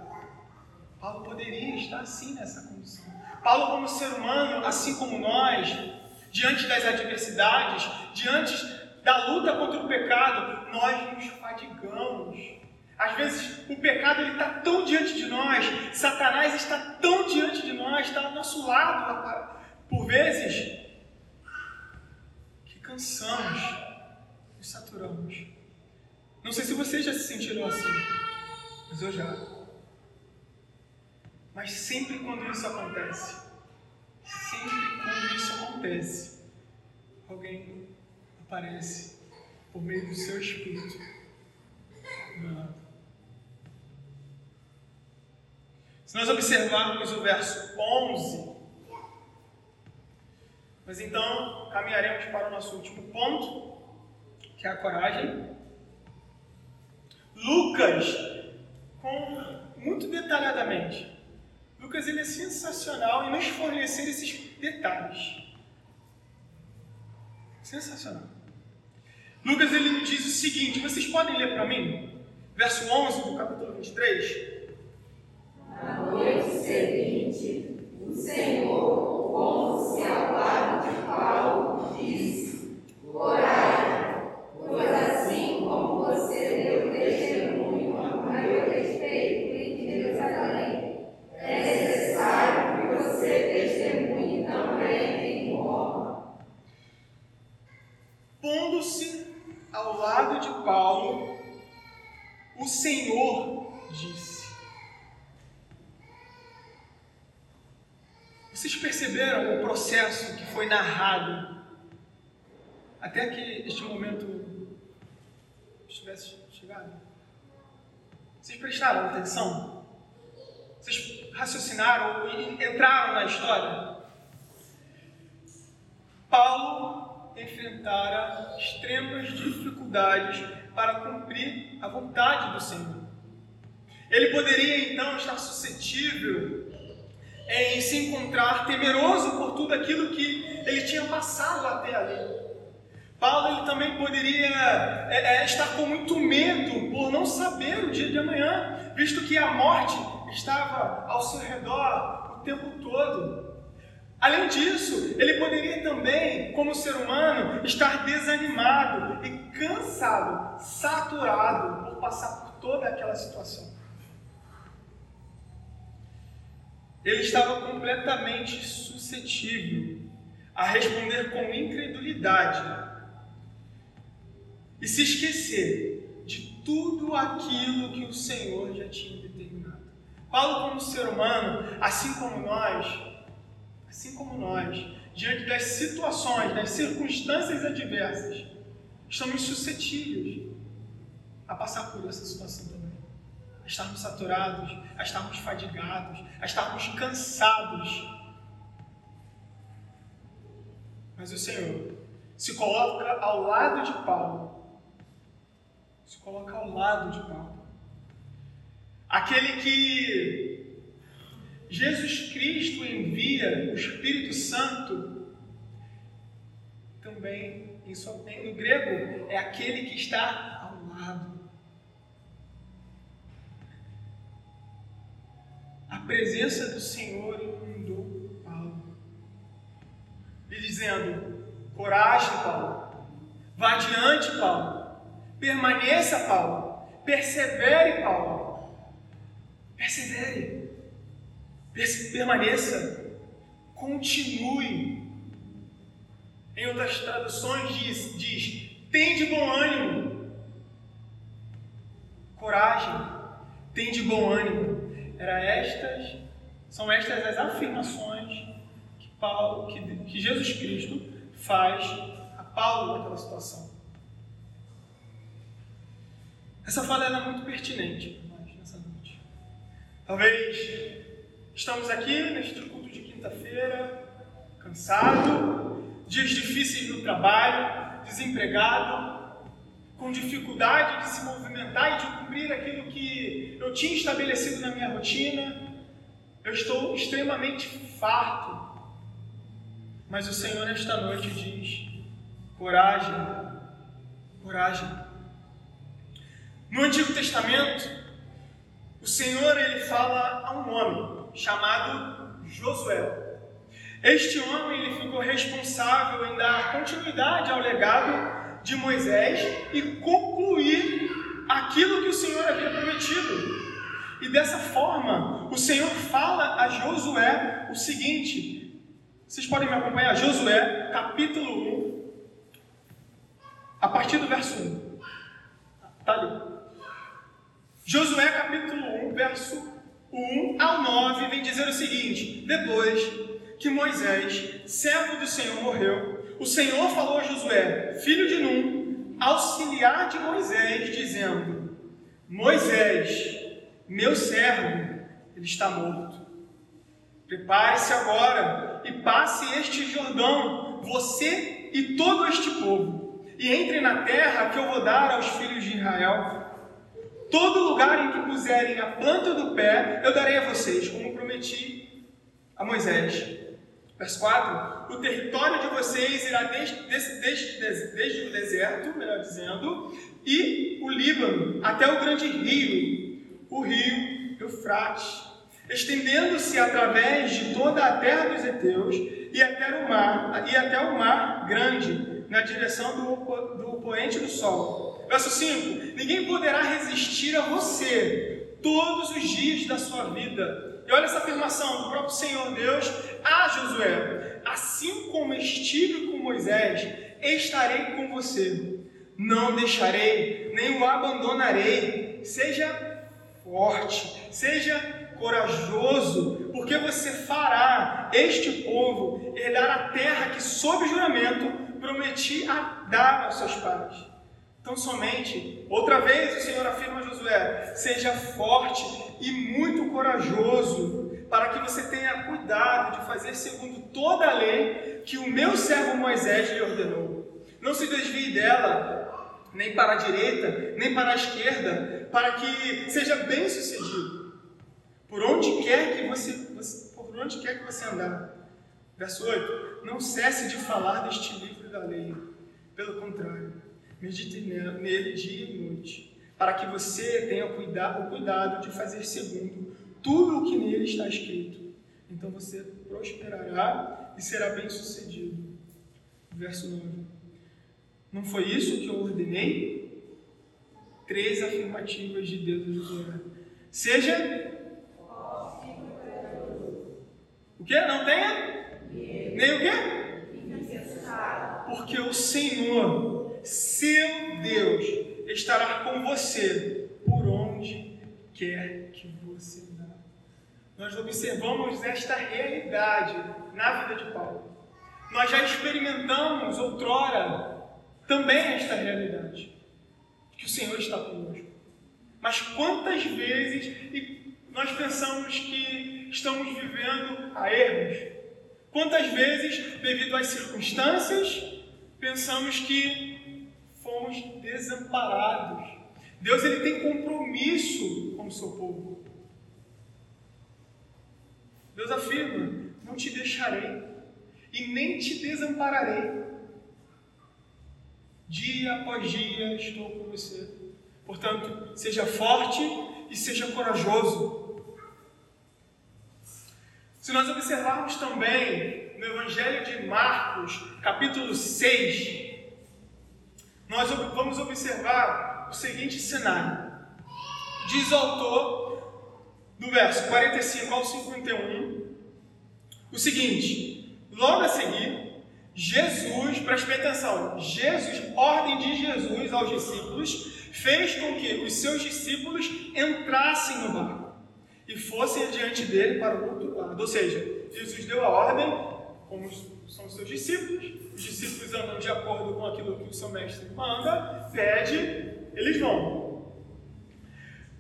Paulo poderia estar assim nessa condição. Paulo, como ser humano, assim como nós, diante das adversidades, diante da luta contra o pecado, nós nos fadigamos às vezes o pecado está tão diante de nós, Satanás está tão diante de nós, está ao nosso lado, por vezes, que cansamos, nos saturamos. Não sei se vocês já se sentiram assim, mas eu já. Mas sempre quando isso acontece, sempre quando isso acontece, alguém aparece por meio do seu espírito. Se nós observarmos o verso 11, nós então caminharemos para o nosso último ponto, que é a coragem. Lucas, com, muito detalhadamente, Lucas ele é sensacional em nos fornecer esses detalhes. Sensacional. Lucas ele diz o seguinte, vocês podem ler para mim? Verso 11 do capítulo 23. Na noite seguinte, o Senhor, pondo-se ao lado de Paulo, disse: Coragem, pois assim como você deu testemunho a meu respeito em Jerusalém, é necessário que você testemunhe também em Roma. Pondo-se ao lado de Paulo, o Senhor disse. Vocês perceberam o processo que foi narrado até que este momento estivesse chegado? Vocês prestaram atenção? Vocês raciocinaram e entraram na história? Paulo enfrentara extremas dificuldades para cumprir a vontade do Senhor. Ele poderia então estar suscetível em se encontrar temeroso por tudo aquilo que ele tinha passado até ali. Paulo ele também poderia é, é, estar com muito medo por não saber o dia de amanhã, visto que a morte estava ao seu redor o tempo todo. Além disso, ele poderia também, como ser humano, estar desanimado e cansado, saturado por passar por toda aquela situação. Ele estava completamente suscetível a responder com incredulidade e se esquecer de tudo aquilo que o Senhor já tinha determinado. Paulo, como ser humano, assim como nós, assim como nós, diante das situações, das circunstâncias adversas, estamos suscetíveis a passar por essa situação também. A estarmos saturados, a estarmos fadigados, a estarmos cansados. Mas o Senhor se coloca ao lado de Paulo. Se coloca ao lado de Paulo. Aquele que Jesus Cristo envia o Espírito Santo também, sua, no grego, é aquele que está ao lado. A presença do Senhor inundou Paulo, e dizendo: Coragem, Paulo, vá adiante, Paulo, permaneça, Paulo, persevere, Paulo, persevere, permaneça, continue. Em outras traduções diz, diz tem de bom ânimo, coragem, tem de bom ânimo. Era estas, são estas as afirmações que Paulo, que, que Jesus Cristo faz a Paulo naquela situação. Essa fala é muito pertinente nós nessa noite. Talvez estamos aqui neste culto de quinta-feira, cansado, dias difíceis no trabalho, desempregado, com dificuldade de se movimentar e de cumprir aquilo que eu tinha estabelecido na minha rotina. Eu estou extremamente farto. Mas o Senhor nesta noite diz: coragem, coragem. No Antigo Testamento, o Senhor ele fala a um homem chamado Josué. Este homem ele ficou responsável em dar continuidade ao legado de Moisés e concluir aquilo que o Senhor havia prometido. E dessa forma, o Senhor fala a Josué o seguinte: vocês podem me acompanhar? Josué, capítulo 1, a partir do verso 1. Está ali. Josué, capítulo 1, verso 1 ao 9, vem dizer o seguinte: Depois que Moisés, servo do Senhor, morreu, o Senhor falou a Josué, filho de Num, auxiliar de Moisés, dizendo: Moisés, meu servo, ele está morto. Prepare-se agora e passe este Jordão, você e todo este povo, e entre na terra que eu vou dar aos filhos de Israel Todo lugar em que puserem a planta do pé, eu darei a vocês, como prometi a Moisés. Verso 4: O território de vocês irá desde, desde, desde, desde o deserto, melhor dizendo, e o Líbano, até o grande rio, o rio Eufrates, estendendo-se através de toda a terra dos heteus e até o mar, e até o mar grande, na direção do, do poente do sol. Verso 5: Ninguém poderá resistir a você todos os dias da sua vida. E olha essa afirmação do próprio Senhor Deus a Josué: Assim como estive com Moisés, estarei com você. Não deixarei, nem o abandonarei. Seja forte, seja corajoso, porque você fará este povo herdar a terra que, sob juramento, prometi a dar aos seus pais. Então, somente, outra vez o Senhor afirma a Josué: seja forte e muito corajoso, para que você tenha cuidado de fazer segundo toda a lei que o meu servo Moisés lhe ordenou. Não se desvie dela, nem para a direita, nem para a esquerda, para que seja bem sucedido. Por onde quer que você, por onde quer que você andar. Verso 8: Não cesse de falar deste livro da lei. Pelo contrário, medite nele dia e noite, para que você tenha o cuidado de fazer segundo tudo o que nele está escrito. Então você prosperará e será bem sucedido. Verso 9: Não foi isso que eu ordenei? Três afirmativas de Deus a Josué. Seja. O que? Não tenha? Nem o quê? Porque o Senhor, seu Deus, estará com você por onde quer que você vá. Nós observamos esta realidade na vida de Paulo. Nós já experimentamos outrora também esta realidade, que o Senhor está conosco. Mas quantas vezes nós pensamos que estamos vivendo a erros, Quantas vezes, devido às circunstâncias, pensamos que fomos desamparados. Deus ele tem compromisso com o seu povo. Deus afirma: não te deixarei e nem te desampararei. Dia após dia estou com você. Portanto, seja forte e seja corajoso. Se nós observarmos também no Evangelho de Marcos, capítulo 6, nós vamos observar o seguinte cenário. Diz o autor, do verso 45 ao 51, o seguinte: logo a seguir, Jesus, preste atenção, Jesus, ordem de Jesus aos discípulos, fez com que os seus discípulos entrassem no barco e fossem adiante dele para o outro lado. Ou seja, Jesus deu a ordem, como são os seus discípulos, os discípulos andam de acordo com aquilo que o seu mestre manda, pede, eles vão.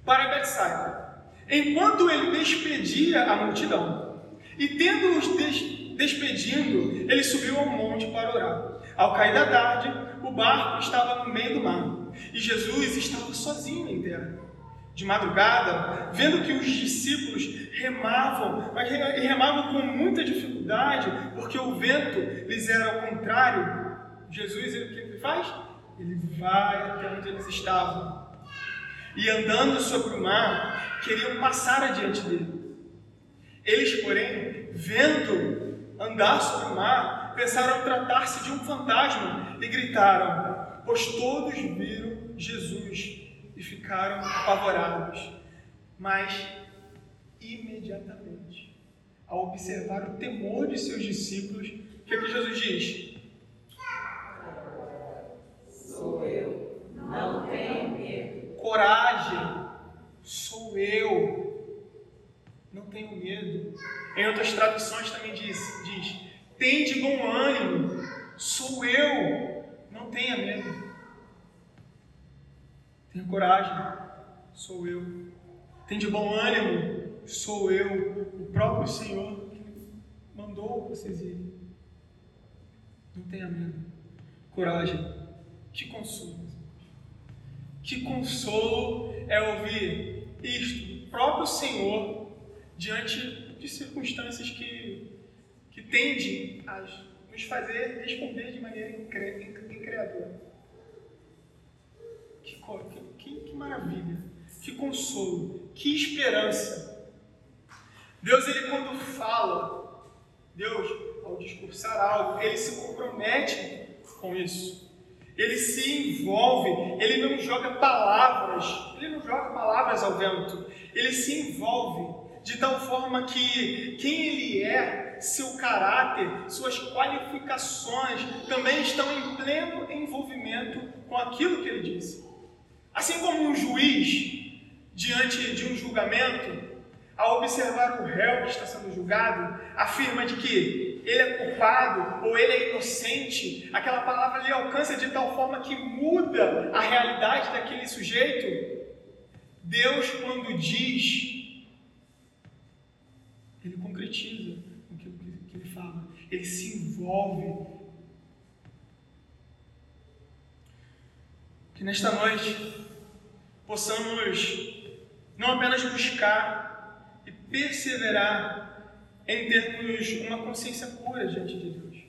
Para Betsaida. Enquanto ele despedia a multidão, e tendo-os des despedindo, ele subiu ao monte para orar. Ao cair da tarde, o barco estava no meio do mar, e Jesus estava sozinho em terra de madrugada, vendo que os discípulos remavam, mas remavam com muita dificuldade, porque o vento lhes era ao contrário. Jesus, ele, o que ele faz? Ele vai até onde eles estavam. E andando sobre o mar, queriam passar adiante dele. Eles, porém, vendo andar sobre o mar, pensaram tratar-se de um fantasma e gritaram, pois todos viram Jesus e ficaram apavorados. Mas, imediatamente, ao observar o temor de seus discípulos, o que, é que Jesus diz? Sou eu, não tenho medo. Coragem, sou eu, não tenho medo. Em outras traduções também diz, diz tem de bom ânimo, sou eu, não tenha medo. Tenha coragem, sou eu. Tem de bom ânimo, sou eu, o próprio Senhor que mandou vocês irem. Não tenha medo. Coragem. Que consolo. Que consolo é ouvir isto do próprio Senhor diante de circunstâncias que, que tendem a nos fazer responder de maneira incrédula. Que, que, que maravilha, que consolo, que esperança. Deus, ele quando fala, Deus, ao discursar algo, ele se compromete com isso. Ele se envolve, ele não joga palavras, ele não joga palavras ao vento, ele se envolve de tal forma que quem ele é, seu caráter, suas qualificações também estão em pleno envolvimento com aquilo que ele disse. Assim como um juiz, diante de um julgamento, ao observar o réu que está sendo julgado, afirma de que ele é culpado ou ele é inocente, aquela palavra lhe alcança de tal forma que muda a realidade daquele sujeito. Deus, quando diz, ele concretiza aquilo que ele fala, ele se envolve. Que nesta noite possamos não apenas buscar e perseverar em termos uma consciência pura diante de Deus,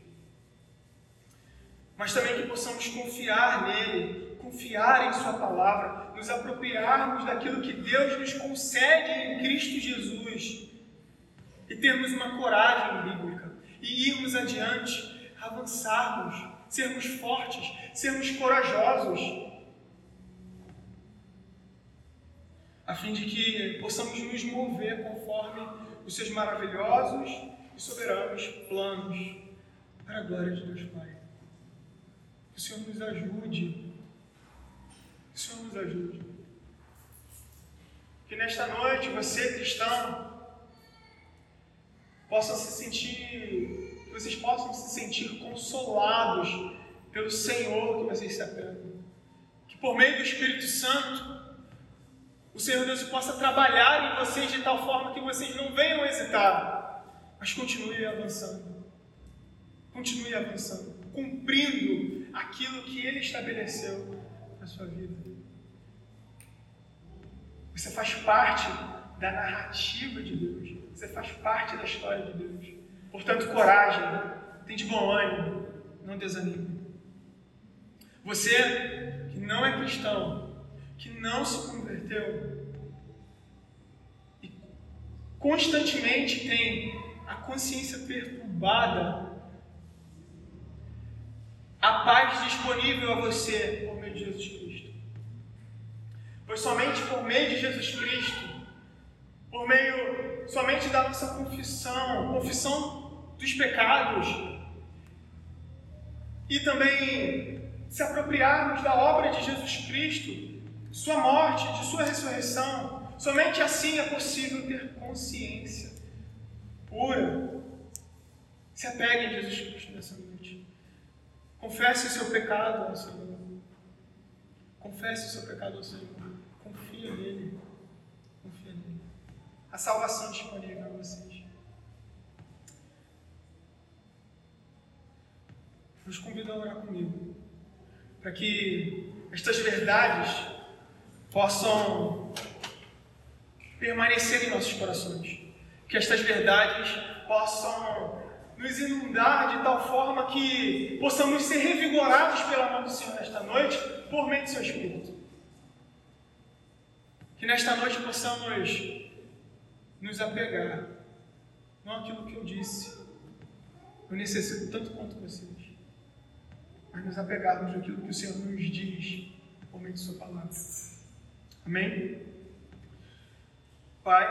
mas também que possamos confiar nele, confiar em Sua palavra, nos apropriarmos daquilo que Deus nos concede em Cristo Jesus e termos uma coragem bíblica e irmos adiante, avançarmos, sermos fortes, sermos corajosos, a fim de que possamos nos mover conforme os seus maravilhosos e soberanos planos para a glória de Deus Pai. Que o Senhor nos ajude. Que o Senhor nos ajude. Que nesta noite você, cristão, possa se sentir, que vocês possam se sentir consolados pelo Senhor que vocês se apegam. Que por meio do Espírito Santo, o Senhor Deus possa trabalhar em vocês de tal forma que vocês não venham hesitar, mas continuem avançando. Continue avançando, cumprindo aquilo que Ele estabeleceu na sua vida. Você faz parte da narrativa de Deus. Você faz parte da história de Deus. Portanto, coragem, tem de bom ânimo, não desanime. Você que não é cristão, que não se converteu e constantemente tem a consciência perturbada, a paz disponível a você por meio de Jesus Cristo. Pois somente por meio de Jesus Cristo, por meio somente da nossa confissão, confissão dos pecados, e também se apropriarmos da obra de Jesus Cristo, sua morte, de sua ressurreição. Somente assim é possível ter consciência pura. Se apegue a Jesus Cristo nessa noite. Confesse o seu pecado ao Senhor. Confesse o seu pecado ao Senhor. Confia nele. Confia nele. A salvação disponível a vocês. Vos convido a orar comigo. Para que estas verdades possam permanecer em nossos corações. Que estas verdades possam nos inundar de tal forma que possamos ser revigorados pela mão do Senhor nesta noite, por meio do seu Espírito. Que nesta noite possamos nos apegar, não aquilo que eu disse, eu necessito tanto quanto vocês, mas nos apegarmos àquilo que o Senhor nos diz por meio de Sua palavra. Amém? Pai,